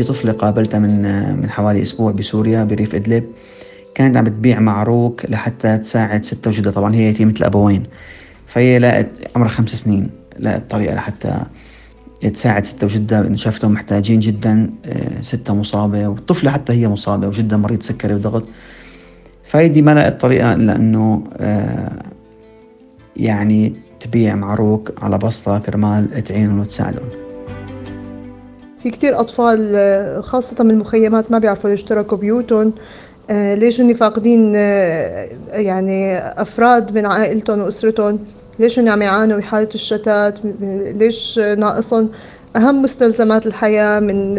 في طفلة قابلتها من من حوالي أسبوع بسوريا بريف إدلب. كانت عم بتبيع معروك لحتى تساعد ستها وجدها. طبعا هي يتيمة الأبوين. فهي لقت عمرها خمس سنين. لقت طريقة لحتى تساعد ستها وجدها. إن شافتهم محتاجين جدا آه، ستها مصابة والطفلة حتى هي مصابة وجدها مريض سكري وضغط. فهيدي ما لقت طريقة إلا إنه آه، يعني تبيع معروك على بسطة كرمال تعينهم وتساعدهم. في كتير أطفال آه، خاصة من المخيمات ما بيعرفوا يشتركوا بيوتهم. آه، ليش هن فاقدين يعني أفراد من عائلتهم وأسرتهم؟ ليش هن عم يعانوا بحالة الشتات؟ ليش ناقصهم أهم مستلزمات الحياة من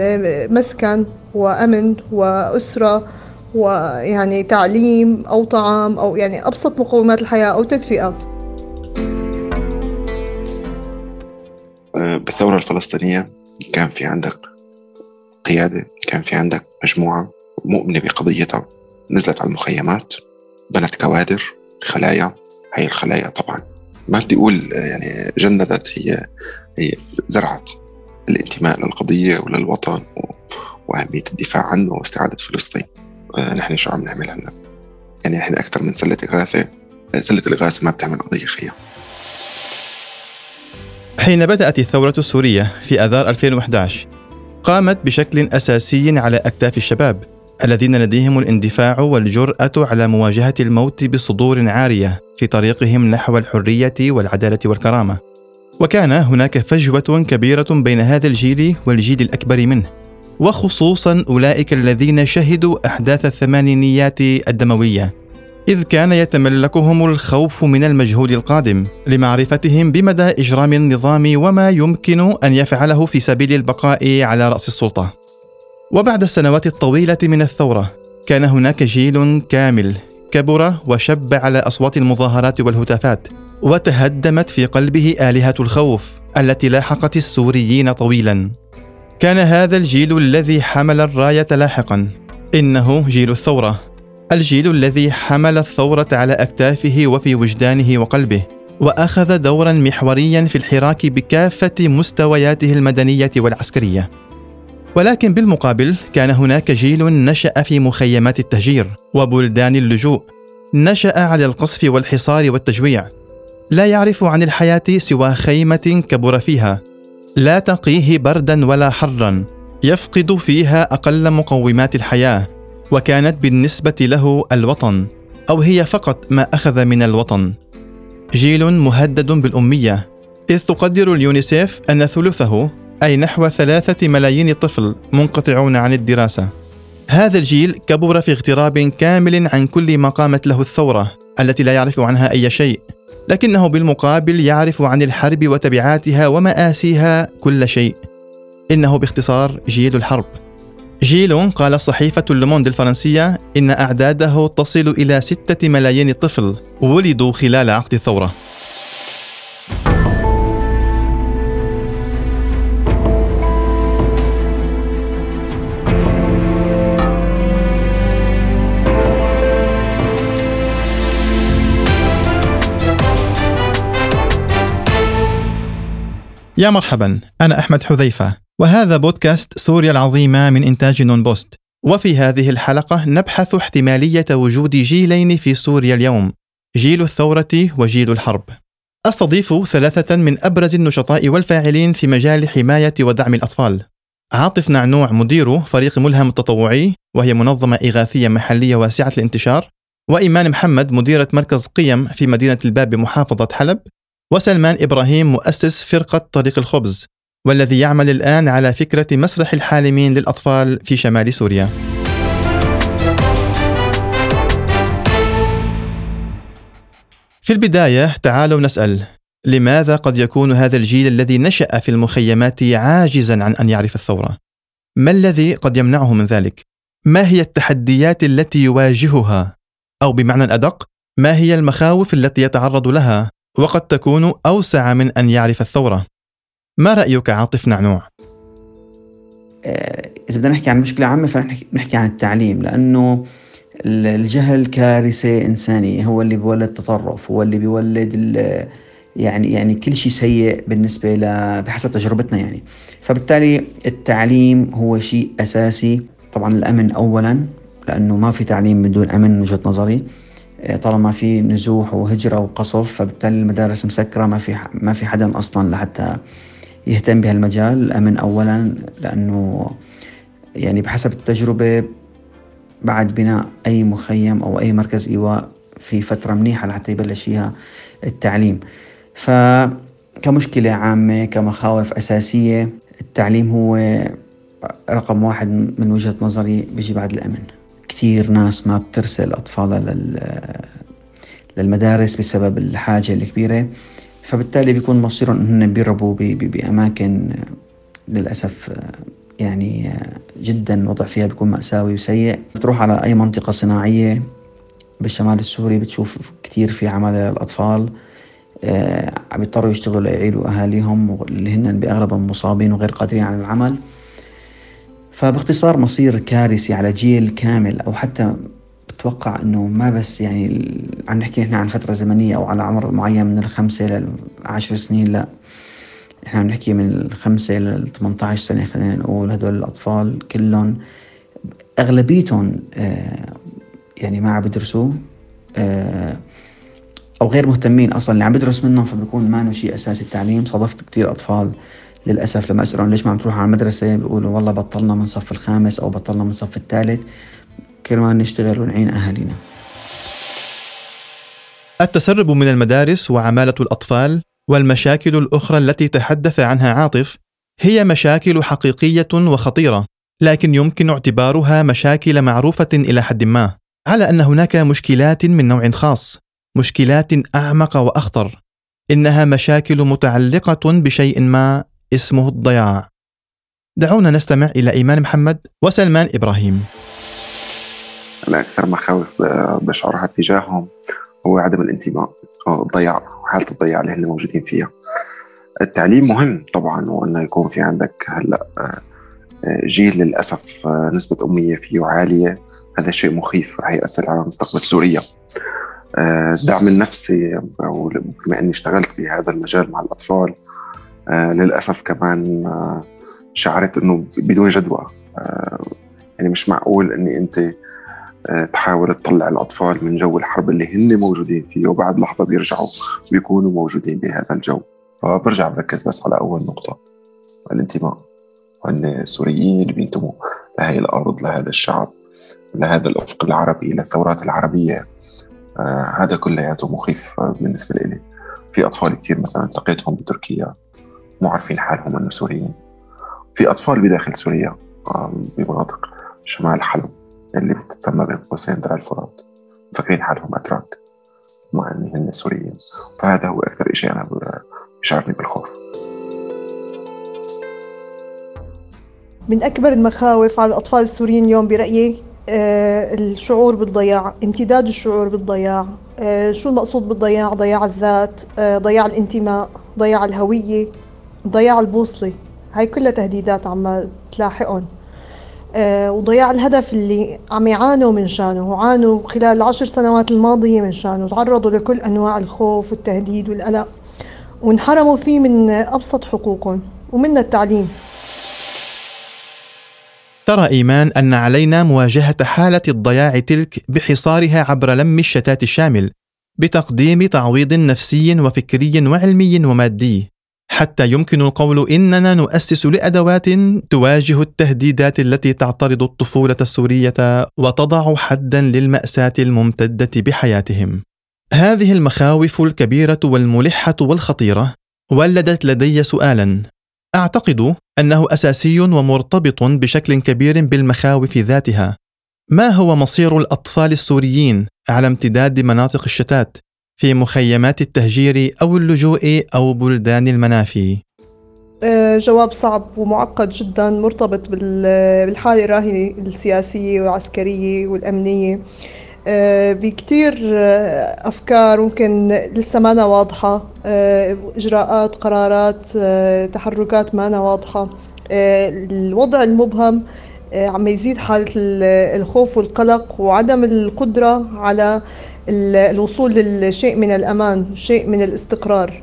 مسكن وأمن وأسرة ويعني تعليم أو طعام أو يعني أبسط مقومات الحياة أو تدفئة؟ آه، بالثورة الفلسطينية كان في عندك قيادة كان في عندك مجموعة مؤمنة بقضيتها نزلت على المخيمات بنت كوادر خلايا هي الخلايا طبعا. ما بدي أقول يعني جندت هي هي زرعت الانتماء للقضية وللوطن وأهمية الدفاع عنه واستعادة فلسطين. آه، نحن شو عم نعمل هلأ؟ يعني نحن أكثر من سلة إغاثة سلة الإغاثة ما بتعمل قضية خيام حين بدأت الثورة السورية في آذار 2011 قامت بشكل أساسي على أكتاف الشباب الذين لديهم الاندفاع والجرأة على مواجهة الموت بصدور عارية في طريقهم نحو الحرية والعدالة والكرامة. وكان هناك فجوة كبيرة بين هذا الجيل والجيل الأكبر منه، وخصوصا أولئك الذين شهدوا أحداث الثمانينيات الدموية إذ كان يتملكهم الخوف من المجهول القادم لمعرفتهم بمدى إجرام النظام وما يمكن أن يفعله في سبيل البقاء على رأس السلطة. وبعد السنوات الطويلة من الثورة كان هناك جيل كامل كبر وشب على أصوات المظاهرات والهتافات وتهدمت في قلبه آلهة الخوف التي لاحقت السوريين طويلا. كان هذا الجيل الذي حمل الراية لاحقا. إنه جيل الثورة. الجيل الذي حمل الثورة على أكتافه وفي وجدانه وقلبه وأخذ دورا محوريا في الحراك بكافة مستوياته المدنية والعسكرية. ولكن بالمقابل كان هناك جيل نشأ في مخيمات التهجير وبلدان اللجوء نشأ على القصف والحصار والتجويع. لا يعرف عن الحياة سوى خيمة كبر فيها. لا تقيه بردا ولا حرا يفقد فيها أقل مقومات الحياة. وكانت بالنسبة له الوطن أو هي فقط ما أخذ من الوطن. جيل مهدد بالأمية إذ تقدر اليونيسيف أن ثلثه أي نحو ثلاثة ملايين طفل منقطعون عن الدراسة. هذا الجيل كبر في اغتراب كامل عن كل ما قامت له الثورة التي لا يعرف عنها أي شيء. لكنه بالمقابل يعرف عن الحرب وتبعاتها ومآسيها كل شيء. إنه باختصار جيل الحرب. جيل قال صحيفة اللوموند الفرنسية إن أعداده تصل إلى ستة ملايين طفل ولدوا خلال عقد الثورة. يا مرحبا أنا أحمد حذيفة. وهذا بودكاست سوريا العظيمة من إنتاج نون بوست وفي هذه الحلقة نبحث احتمالية وجود جيلين في سوريا اليوم جيل الثورة وجيل الحرب. أستضيف ثلاثة من أبرز النشطاء والفاعلين في مجال حماية ودعم الأطفال. عاطف نعنوع مدير فريق ملهم التطوعي وهي منظمة إغاثية محلية واسعة الانتشار وإيمان محمد مديرة مركز قيم في مدينة الباب بمحافظة حلب وسلمان إبراهيم مؤسس فرقة طريق الخبز. والذي يعمل الآن على فكرة مسرح الحالمين للأطفال في شمال سوريا في البداية تعالوا نسأل لماذا قد يكون هذا الجيل الذي نشأ في المخيمات عاجزا عن أن يعرف الثورة؟ ما الذي قد يمنعه من ذلك؟ ما هي التحديات التي يواجهها؟ أو بمعنى أدق، ما هي المخاوف التي يتعرض لها وقد تكون أوسع من أن يعرف الثورة ما رأيك عاطف نعنوع؟ آه، إذا بدنا نحكي عن مشكلة عامة فنحكي عن التعليم لأنه الجهل كارثة إنسانية هو اللي بيولد تطرف هو اللي بيولد يعني يعني كل شيء سيء بالنسبة ل بحسب تجربتنا يعني. فبالتالي التعليم هو شيء أساسي. طبعا الأمن أولا لأنه ما في تعليم من دون أمن من وجهة نظري. آه، طالما في نزوح وهجرة وقصف فبالتالي المدارس مسكرة ما في ما في حدا أصلا لحتى يهتم بهالمجال الأمن أولا لأنه يعني بحسب التجربة بعد بناء أي مخيم أو أي مركز إيواء في فترة منيحة لحتى يبلش فيها التعليم. فكمشكلة عامة كمخاوف أساسية التعليم هو رقم واحد من وجهة نظري بيجي بعد الأمن. كثير ناس ما بترسل أطفالها لل للمدارس بسبب الحاجة الكبيرة. فبالتالي بيكون مصيرهم انهم بيربوا بأماكن للأسف يعني جدا الوضع فيها بيكون مأساوي وسيء. بتروح على أي منطقة صناعية بالشمال السوري بتشوف كثير في عمالة للأطفال آه، عم يضطروا يشتغلوا ليعيلوا أهاليهم اللي هن بأغلبهم مصابين وغير قادرين على العمل. فباختصار مصير كارثي على جيل كامل أو حتى بتوقع إنه ما بس يعني عم نحكي نحن عن فترة زمنية أو على عمر معين من الخمسة للعشر سنين لا. إحنا عم نحكي من الخمسة لل 18 سنة خلينا نقول هدول الأطفال كلهم أغلبيتهم آه يعني ما عم بدرسوا آه أو غير مهتمين أصلا اللي عم بدرس منهم فبيكون ما شيء أساسي التعليم. صادفت كثير أطفال للأسف لما أسألهم ليش ما عم تروح على المدرسة بيقولوا والله بطلنا من صف الخامس أو بطلنا من صف الثالث. كرمال نشتغل ونعين أهالينا التسرب من المدارس وعمالة الأطفال والمشاكل الأخرى التي تحدث عنها عاطف هي مشاكل حقيقية وخطيرة لكن يمكن اعتبارها مشاكل معروفة إلى حد ما على أن هناك مشكلات من نوع خاص مشكلات أعمق وأخطر إنها مشاكل متعلقة بشيء ما اسمه الضياع. دعونا نستمع إلى إيمان محمد وسلمان إبراهيم. أنا أكثر مخاوف بشعرها تجاههم هو عدم الانتماء الضياع حالة الضياع اللي هن موجودين فيها. التعليم مهم طبعا وأنه يكون في عندك هلأ آه، جيل للأسف آه، نسبة أمية فيه عالية. هذا شيء مخيف رح يأثر على مستقبل سوريا آه، الدعم النفسي بما أني اشتغلت بهذا المجال مع الأطفال للأسف كمان شعرت أنه بدون جدوى. يعني مش معقول أني أنت آه، تحاول تطلع الأطفال من جو الحرب اللي هن موجودين فيه وبعد لحظة بيرجعوا بيكونوا موجودين بهذا الجو. فبرجع بركز بس على أول نقطة الانتماء. هن سوريين بينتموا لهي الأرض لهذا الشعب لهذا الأفق العربي للثورات العربية. آه هذا كلياته مخيف بالنسبة لي في أطفال كثير مثلا التقيتهم بتركيا مو عارفين حالهم أنه سوريين. في أطفال بداخل سوريا آه بمناطق شمال حلب. اللي بتتسمى بين قوسين درع الفرات. مفكرين حالهم أتراك مع أن هن سوريين فهذا هو أكثر شيء أنا بيشعرني بالخوف. من أكبر المخاوف على الأطفال السوريين اليوم برأيي آه الشعور بالضياع امتداد الشعور بالضياع. آه شو المقصود بالضياع؟ ضياع الذات آه ضياع الانتماء ضياع الهوية ضياع البوصلة. هاي كلها تهديدات عم تلاحقهم. وضياع الهدف اللي عم يعانوا من شانه. وعانوا خلال العشر سنوات الماضية من شانه. تعرضوا لكل أنواع الخوف والتهديد والقلق وانحرموا فيه من أبسط حقوقهم ومن التعليم. ترى إيمان أن علينا مواجهة حالة الضياع تلك بحصارها عبر لم الشتات الشامل بتقديم تعويض نفسي وفكري وعلمي ومادي. حتى يمكن القول إننا نؤسس لأدوات تواجه التهديدات التي تعترض الطفولة السورية وتضع حدا للمأساة الممتدة بحياتهم. هذه المخاوف الكبيرة والملحة والخطيرة ولدت لدي سؤالا. أعتقد أنه أساسي ومرتبط بشكل كبير بالمخاوف ذاتها. ما هو مصير الأطفال السوريين على امتداد مناطق الشتات؟ في مخيمات التهجير أو اللجوء أو بلدان المنافي؟ آه، جواب صعب ومعقد جدا مرتبط بالحالة الراهنة السياسية والعسكرية والأمنية. آه، بكتير آه، أفكار ممكن لسه ما واضحة. إجراءات قرارات تحركات ما واضحة. الوضع المبهم عم يزيد حالة الخوف والقلق وعدم القدرة على الوصول لشيء من الأمان شيء من الاستقرار.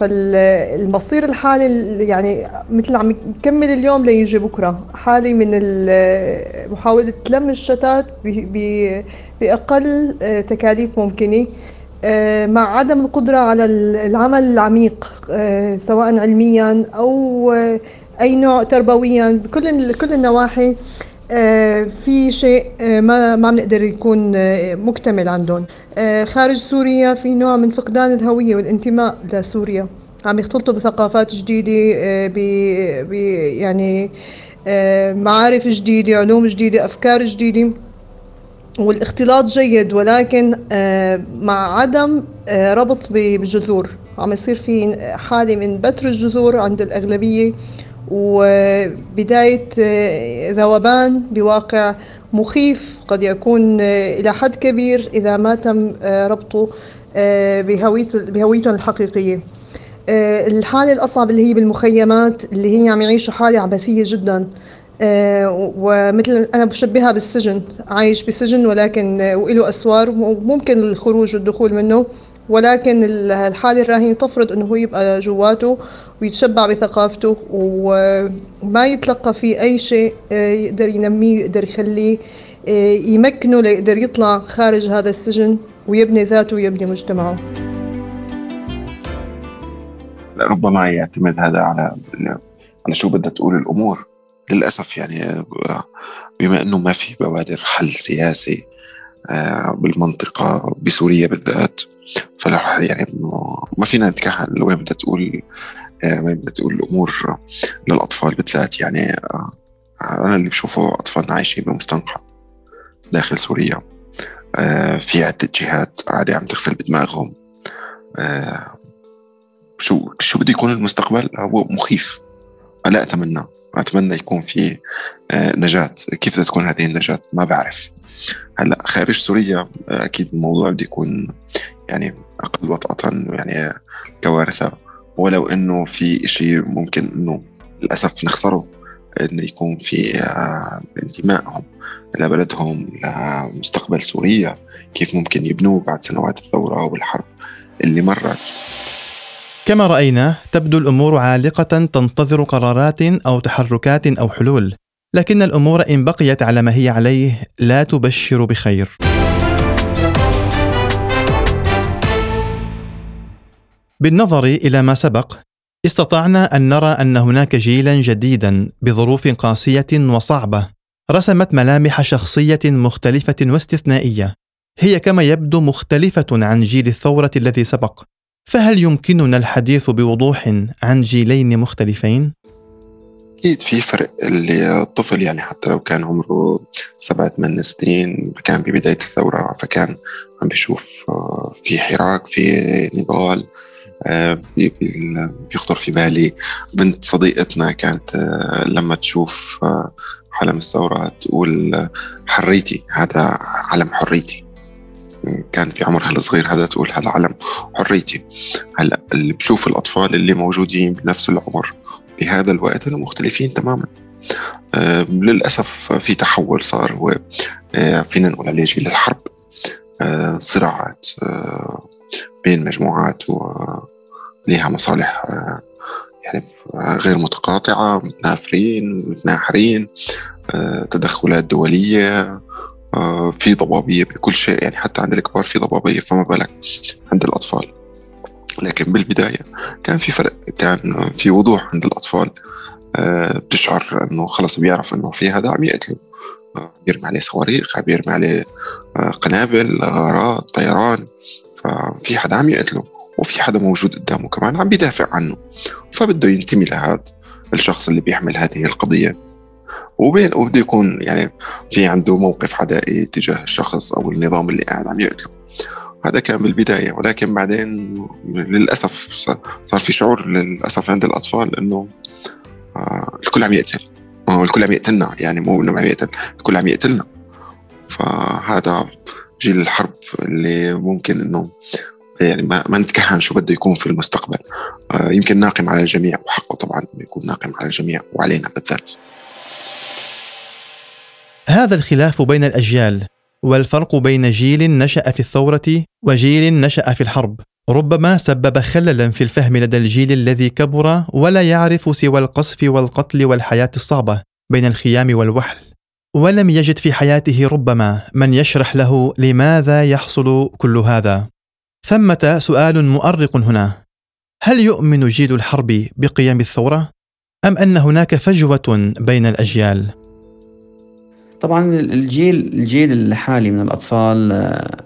فالمصير الحالي يعني مثل عم يكمل اليوم ليجي بكرة. حالي من محاولة لم الشتات بأقل تكاليف ممكنة. مع عدم القدرة على العمل العميق سواء علميا أو أي نوع تربويا بكل كل النواحي. في شيء ما ما بنقدر يكون مكتمل عندهم. خارج سوريا في نوع من فقدان الهوية والانتماء لسوريا. عم يختلطوا بثقافات جديدة ب يعني معارف جديدة علوم جديدة أفكار جديدة. والاختلاط جيد ولكن مع عدم ربط بجذور عم يصير في حالة من بتر الجذور عند الأغلبية. وبداية ذوبان بواقع مخيف قد يكون إلى حد كبير إذا ما تم ربطه بهويتهم الحقيقية. الحالة الأصعب اللي هي بالمخيمات اللي هي عم يعيشوا حالة عبثية جدا ومثل أنا بشبهها بالسجن. عايش بسجن ولكن وله أسوار وممكن الخروج والدخول منه. ولكن الحالة الراهنة تفرض إنه هو يبقى جواته ويتشبع بثقافته وما يتلقى فيه أي شيء آه، يقدر ينميه يقدر يخليه آه، يمكنه ليقدر يطلع خارج هذا السجن ويبني ذاته ويبني مجتمعه. ربما يعتمد هذا على على شو بدها تقول الأمور؟ للأسف يعني آه، بما إنه ما في بوادر حل سياسي بالمنطقة بسوريا بالذات. فلا يعني ما فينا نتكهن. وين بدها تقول آه، وين بدها تقول الأمور للأطفال بالذات يعني آه، أنا اللي بشوفه أطفالنا عايشين بمستنقع داخل سوريا. آه، في عدة جهات قاعدة عم تغسل بدماغهم. شو شو بده يكون المستقبل؟ هو مخيف. لا أتمنى أتمنى يكون في نجاة. كيف بدها تكون هذه النجاة؟ ما بعرف. هلأ خارج سوريا أكيد الموضوع بده يكون يعني أقل وطأة يعني كوارثة. ولو إنه في شيء ممكن إنه للأسف نخسره إنه يكون في آه، انتمائهم لبلدهم لمستقبل سوريا. كيف ممكن يبنوه بعد سنوات الثورة والحرب اللي مرت. كما رأينا تبدو الأمور عالقة تنتظر قرارات أو تحركات أو حلول لكن الأمور إن بقيت على ما هي عليه لا تبشر بخير. بالنظر إلى ما سبق استطعنا أن نرى أن هناك جيلا جديدا بظروف قاسية وصعبة رسمت ملامح شخصية مختلفة واستثنائية هي كما يبدو مختلفة عن جيل الثورة الذي سبق. فهل يمكننا الحديث بوضوح عن جيلين مختلفين؟ أكيد في فرق اللي الطفل يعني حتى لو كان عمره سبعة ثمان سنين كان ببداية الثورة فكان عم بيشوف آه، في حراك في نضال آه، بيخطر في بالي. بنت صديقتنا كانت آه، لما تشوف علم الثورة تقول حريتي هذا علم حريتي. كان في عمرها الصغير هذا تقول هذا علم حريتي. هلا اللي بشوف الأطفال اللي موجودين بنفس العمر بهذا الوقت انه مختلفين تماما. آه للأسف في تحول صار هو آه فينا نقول عليه جيل الحرب. آه صراعات آه بين مجموعات ولها مصالح آه يعني غير متقاطعة متنافرين متناحرين آه تدخلات دولية آه في ضبابية بكل شيء يعني حتى عند الكبار في ضبابية فما بالك عند الأطفال. لكن بالبداية كان في فرق كان في وضوح عند الأطفال. آه، بتشعر إنه خلص بيعرف إنه في هذا عم يقتله. آه، بيرمي عليه صواريخ عم بيرمي عليه آه، قنابل غارات طيران. ففي حدا عم يقتله وفي حدا موجود قدامه كمان عم بيدافع عنه. فبده ينتمي لهذا الشخص اللي بيحمل هذه القضية. وبين وبده يكون يعني في عنده موقف عدائي تجاه الشخص أو النظام اللي قاعد عم يقتله. هذا كان بالبداية ولكن بعدين للأسف صار في شعور للأسف عند الأطفال أنه آه، الكل عم يقتل. آه، الكل عم يقتلنا يعني مو إنه عم يقتل الكل عم يقتلنا. فهذا جيل الحرب اللي ممكن إنه يعني ما, ما نتكهن شو بده يكون في المستقبل. آه، يمكن ناقم على الجميع وحقه طبعا يكون ناقم على الجميع وعلينا بالذات. هذا الخلاف بين الأجيال والفرق بين جيل نشأ في الثورة وجيل نشأ في الحرب. ربما سبب خللا في الفهم لدى الجيل الذي كبر ولا يعرف سوى القصف والقتل والحياة الصعبة بين الخيام والوحل. ولم يجد في حياته ربما من يشرح له لماذا يحصل كل هذا. ثمة سؤال مؤرق هنا. هل يؤمن جيل الحرب بقيام الثورة؟ أم أن هناك فجوة بين الأجيال؟ طبعا الجيل الجيل الحالي من الأطفال آه،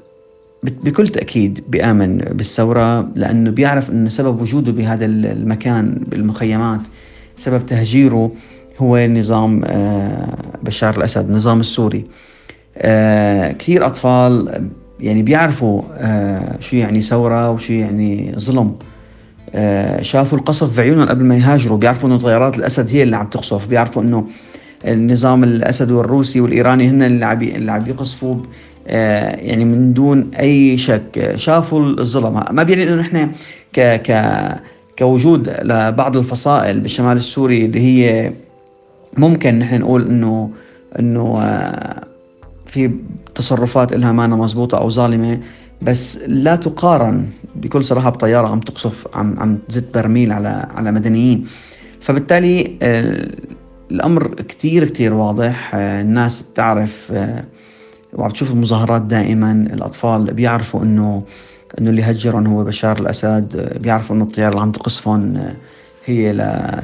بكل تأكيد بيآمن بالثورة لأنه بيعرف إنه سبب وجوده بهذا المكان بالمخيمات. سبب تهجيره هو نظام آه، بشار الأسد النظام السوري. آه، كثير أطفال يعني بيعرفوا شو يعني ثورة وشو يعني ظلم. شافوا القصف بعيونهم قبل ما يهاجروا بيعرفوا إنه طيارات الأسد هي اللي عم تقصف بيعرفوا إنه النظام الأسد والروسي والإيراني هن اللي عم اللي عم يقصفوا آه، يعني من دون أي شك. شافوا الظلم. ما بيعني إنه نحن ك ك كوجود لبعض الفصائل بالشمال السوري اللي هي ممكن نحن نقول انه إنه آه، في تصرفات لها ما مضبوطه أو ظالمة بس لا تقارن بكل صراحة بطيارة عم تقصف عم عم تزت برميل على على مدنيين. فبالتالي آه، الأمر كتير كتير واضح. آه، الناس بتعرف آه، وعم تشوف المظاهرات دائما. الأطفال بيعرفوا إنه إنه اللي هجرهم هو بشار الأسد. آه، بيعرفوا إنه الطيارة اللي عم تقصفهم هي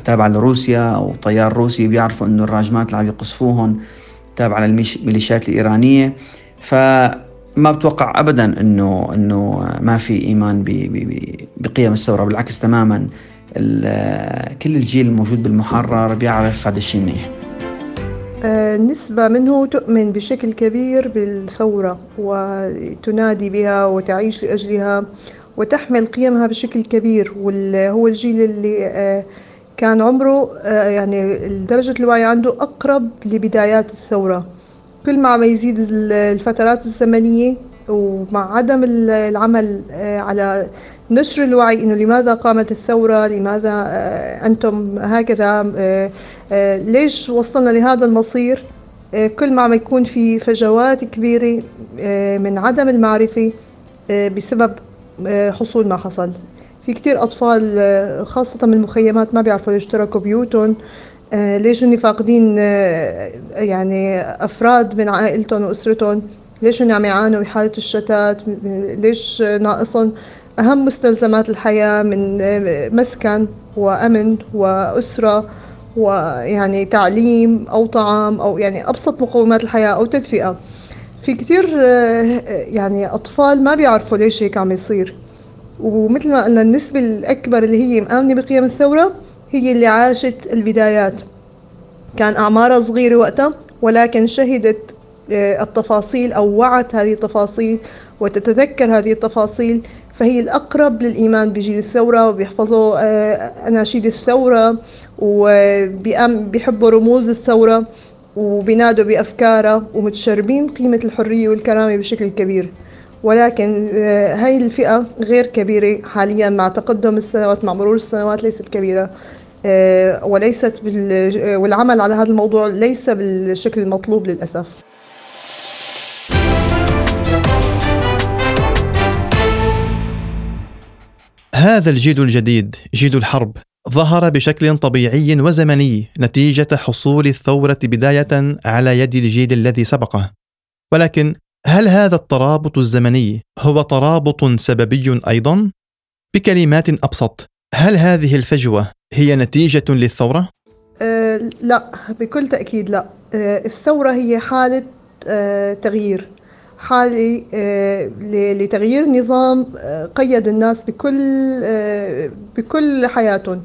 تابعة لروسيا أو طيار روسي. بيعرفوا إنه الراجمات اللي عم يقصفوهم تابعة للميليشيات الإيرانية. فما بتوقع ابدا إنه إنه ما في إيمان بقيم الثورة. بالعكس تماما. كل الجيل الموجود بالمحرر بيعرف هذا الشيء منيح. آه، نسبة منه تؤمن بشكل كبير بالثورة وتنادي بها وتعيش لأجلها وتحمل قيمها بشكل كبير. وهو الجيل اللي آه، كان عمره آه، يعني درجة الوعي عنده أقرب لبدايات الثورة. كل ما عم يزيد الفترات الزمنية ومع عدم العمل على نشر الوعي إنه لماذا قامت الثورة؟ لماذا آه، أنتم هكذا؟ آه، آه، ليش وصلنا لهذا المصير؟ كل ما عم يكون في فجوات كبيرة من عدم المعرفة بسبب حصول ما حصل. في كتير أطفال خاصة من المخيمات ما بيعرفوا يشتركوا بيوتهم. ليش هن فاقدين يعني أفراد من عائلتهم وأسرتهم؟ ليش هن عم يعانوا بحالة الشتات؟ ليش ناقصهم أهم مستلزمات الحياة من مسكن وأمن وأسرة ويعني تعليم أو طعام أو يعني أبسط مقومات الحياة أو تدفئة. في كتير يعني أطفال ما بيعرفوا ليش هيك عم يصير. ومثل ما قلنا النسبة الأكبر اللي هي مآمنة بقيم الثورة هي اللي عاشت البدايات. كان أعمارها صغيرة وقتها ولكن شهدت التفاصيل أو وعت هذه التفاصيل وتتذكر هذه التفاصيل فهي الأقرب للإيمان بجيل الثورة وبيحفظوا آه، أناشيد الثورة وبيحبوا رموز الثورة وبينادوا بأفكارها ومتشربين قيمة الحرية والكرامة بشكل كبير. ولكن آه، هاي الفئة غير كبيرة حاليا مع تقدم السنوات مع مرور السنوات ليست كبيرة. آه، وليست والعمل على هذا الموضوع ليس بالشكل المطلوب للأسف. هذا الجيل الجديد جيل الحرب ظهر بشكل طبيعي وزمني نتيجة حصول الثورة بداية على يد الجيل الذي سبقه. ولكن هل هذا الترابط الزمني هو ترابط سببي أيضا؟ بكلمات أبسط هل هذه الفجوة هي نتيجة للثورة؟ أه لا بكل تأكيد لا. أه الثورة هي حالة أه تغيير. حالي آه، لتغيير نظام آه، قيد الناس بكل آه، بكل حياتهم.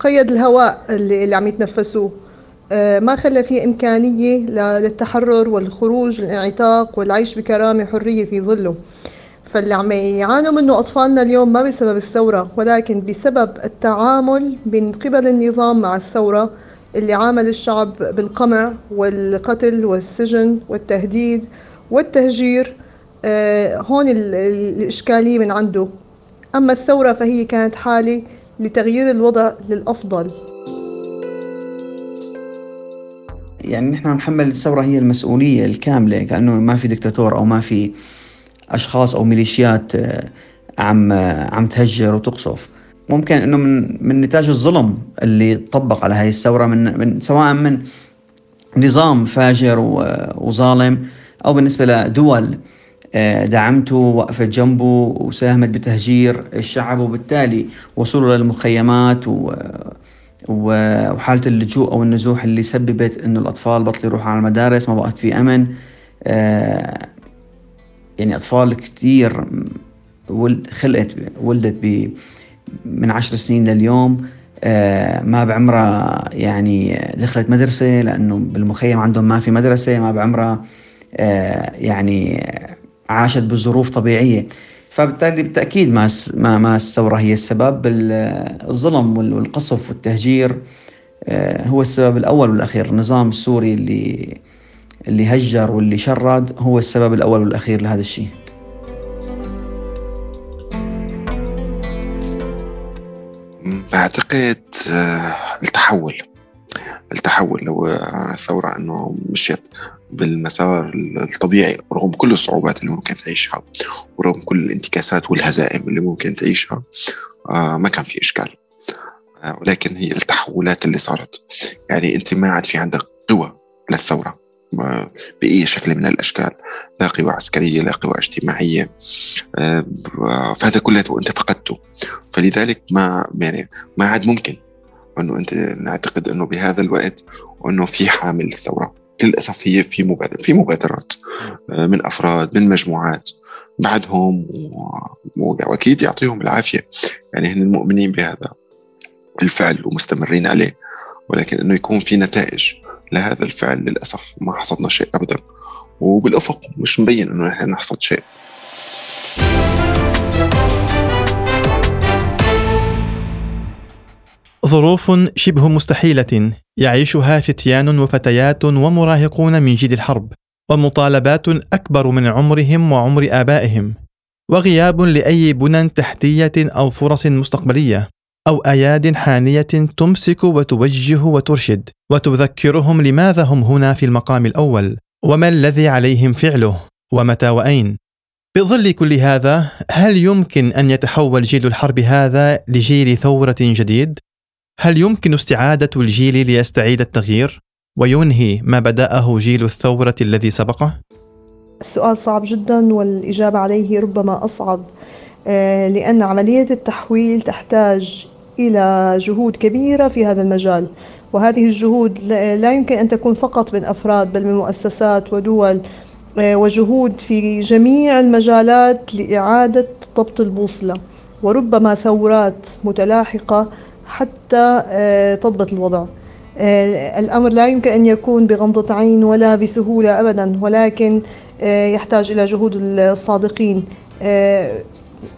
قيد الهواء اللي عم يتنفسوه. ما خلى في إمكانية للتحرر والخروج الانعتاق والعيش بكرامة حرية في ظله. فاللي عم يعانوا منه أطفالنا اليوم ما بسبب الثورة ولكن بسبب التعامل من قبل النظام مع الثورة اللي عامل الشعب بالقمع والقتل والسجن والتهديد والتهجير آه، هون الإشكالية من عنده. أما الثورة فهي كانت حالة لتغيير الوضع للأفضل. يعني نحن نحمل الثورة هي المسؤولية الكاملة كأنه ما في دكتاتور أو ما في أشخاص أو ميليشيات آه، عم عم تهجر وتقصف. ممكن إنه من من نتاج الظلم اللي طبق على هاي الثورة من, من سواء من نظام فاجر وظالم أو بالنسبة لدول آه، دعمته وقفت جنبه وساهمت بتهجير الشعب وبالتالي وصوله للمخيمات وحالة اللجوء أو النزوح اللي سببت إنه الأطفال بطلوا يروحوا على المدارس ما بقت في أمن. آه، يعني أطفال كتير خلقت ولدت ب من عشر سنين لليوم. آه، ما بعمرها يعني دخلت مدرسة لأنه بالمخيم عندهم ما في مدرسة ما بعمرها يعني عاشت بظروف طبيعية. فبالتالي بالتأكيد ما ما ما الثورة هي السبب. الظلم والقصف والتهجير آه، هو السبب الأول والأخير. النظام السوري اللي اللي هجر واللي شرد هو السبب الأول والأخير لهذا الشيء. بعتقد آه، التحول. التحول لو الثورة أنه مشيت. بالمسار الطبيعي رغم كل الصعوبات اللي ممكن تعيشها ورغم كل الانتكاسات والهزائم اللي ممكن تعيشها آه، ما كان في إشكال. آه، ولكن هي التحولات اللي صارت. يعني أنت ما عاد في عندك قوة للثورة بأي شكل من الأشكال لا قوى عسكرية لا قوى اجتماعية آه، فهذا كله أنت فقدته. فلذلك ما يعني ما عاد ممكن أنه أنت نعتقد أنه بهذا الوقت وانه في حامل الثورة. للأسف هي في مبادر في مبادرات آه، من أفراد من مجموعات بعدهم وأكيد يعطيهم العافية. يعني هن المؤمنين بهذا الفعل ومستمرين عليه ولكن إنه يكون في نتائج لهذا الفعل للأسف ما حصدنا شيء ابدا. وبالأفق مش مبين إنه نحن نحصد شيء. ظروف شبه مستحيلة. يعيشها فتيان وفتيات ومراهقون من جيل الحرب ومطالبات أكبر من عمرهم وعمر آبائهم وغياب لأي بنى تحتية أو فرص مستقبلية أو أياد حانية تمسك وتوجه وترشد وتذكرهم لماذا هم هنا في المقام الأول وما الذي عليهم فعله ومتى وأين. بظل كل هذا هل يمكن أن يتحول جيل الحرب هذا لجيل ثورة جديد؟ هل يمكن استعادة الجيل ليستعيد التغيير وينهي ما بدأه جيل الثورة الذي سبقه؟ السؤال صعب جدا والإجابة عليه ربما أصعب آه، لأن عملية التحويل تحتاج إلى جهود كبيرة في هذا المجال وهذه الجهود لا يمكن أن تكون فقط من أفراد بل من مؤسسات ودول آه، وجهود في جميع المجالات لإعادة ضبط البوصلة وربما ثورات متلاحقة حتى آه، تضبط الوضع. آه، الأمر لا يمكن أن يكون بغمضة عين ولا بسهولة أبدا ولكن آه، يحتاج إلى جهود الصادقين.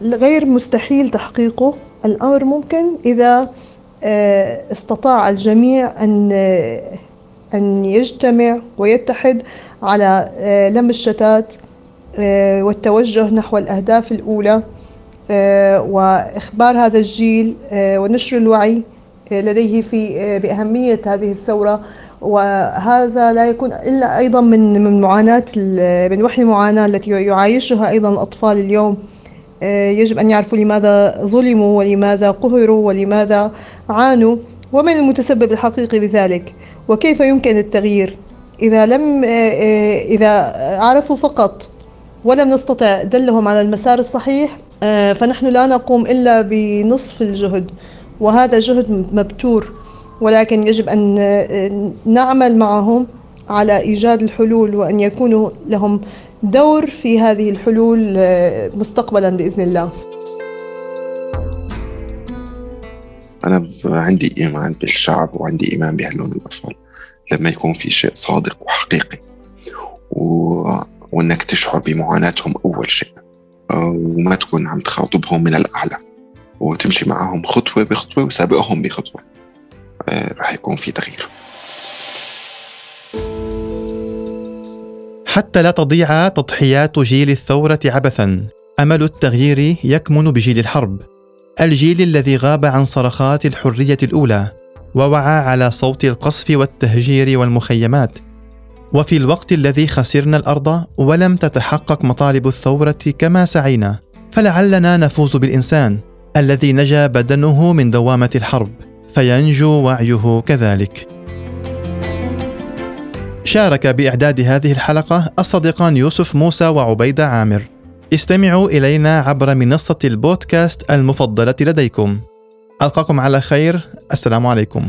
غير مستحيل تحقيقه. الأمر ممكن إذا استطاع الجميع أن أن يجتمع ويتحد على لم الشتات والتوجه نحو الأهداف الأولى. آه، وإخبار هذا الجيل آه، ونشر الوعي آه، لديه في بأهمية هذه الثورة. وهذا لا يكون إلا أيضا من من معاناة من وحي المعاناة التي يعايشها أيضا الأطفال اليوم. يجب أن يعرفوا لماذا ظلموا ولماذا قهروا ولماذا عانوا ومن المتسبب الحقيقي بذلك وكيف يمكن التغيير. إذا لم إذا عرفوا فقط ولم نستطع دلهم على المسار الصحيح فنحن لا نقوم إلا بنصف الجهد وهذا جهد مبتور ولكن يجب أن آه، نعمل معهم على إيجاد الحلول وأن يكونوا لهم دور في هذه الحلول آه، مستقبلا بإذن الله. أنا عندي إيمان بالشعب وعندي إيمان بهلون الأطفال. لما يكون في شيء صادق وحقيقي و... وإنك تشعر بمعاناتهم أول شيء. وما تكون عم تخاطبهم من الأعلى وتمشي معهم خطوة بخطوة وسابقهم بخطوة. آه، رح يكون في تغيير. حتى لا تضيع تضحيات جيل الثورة عبثا. أمل التغيير يكمن بجيل الحرب. الجيل الذي غاب عن صرخات الحرية الأولى ووعى على صوت القصف والتهجير والمخيمات. وفي الوقت الذي خسرنا الأرض ولم تتحقق مطالب الثورة كما سعينا فلعلنا نفوز بالإنسان الذي نجا بدنه من دوامة الحرب فينجو وعيه كذلك. شارك بإعداد هذه الحلقة الصديقان يوسف موسى وعبيدة عامر. استمعوا إلينا عبر منصة البودكاست المفضلة لديكم. ألقاكم على خير. السلام عليكم.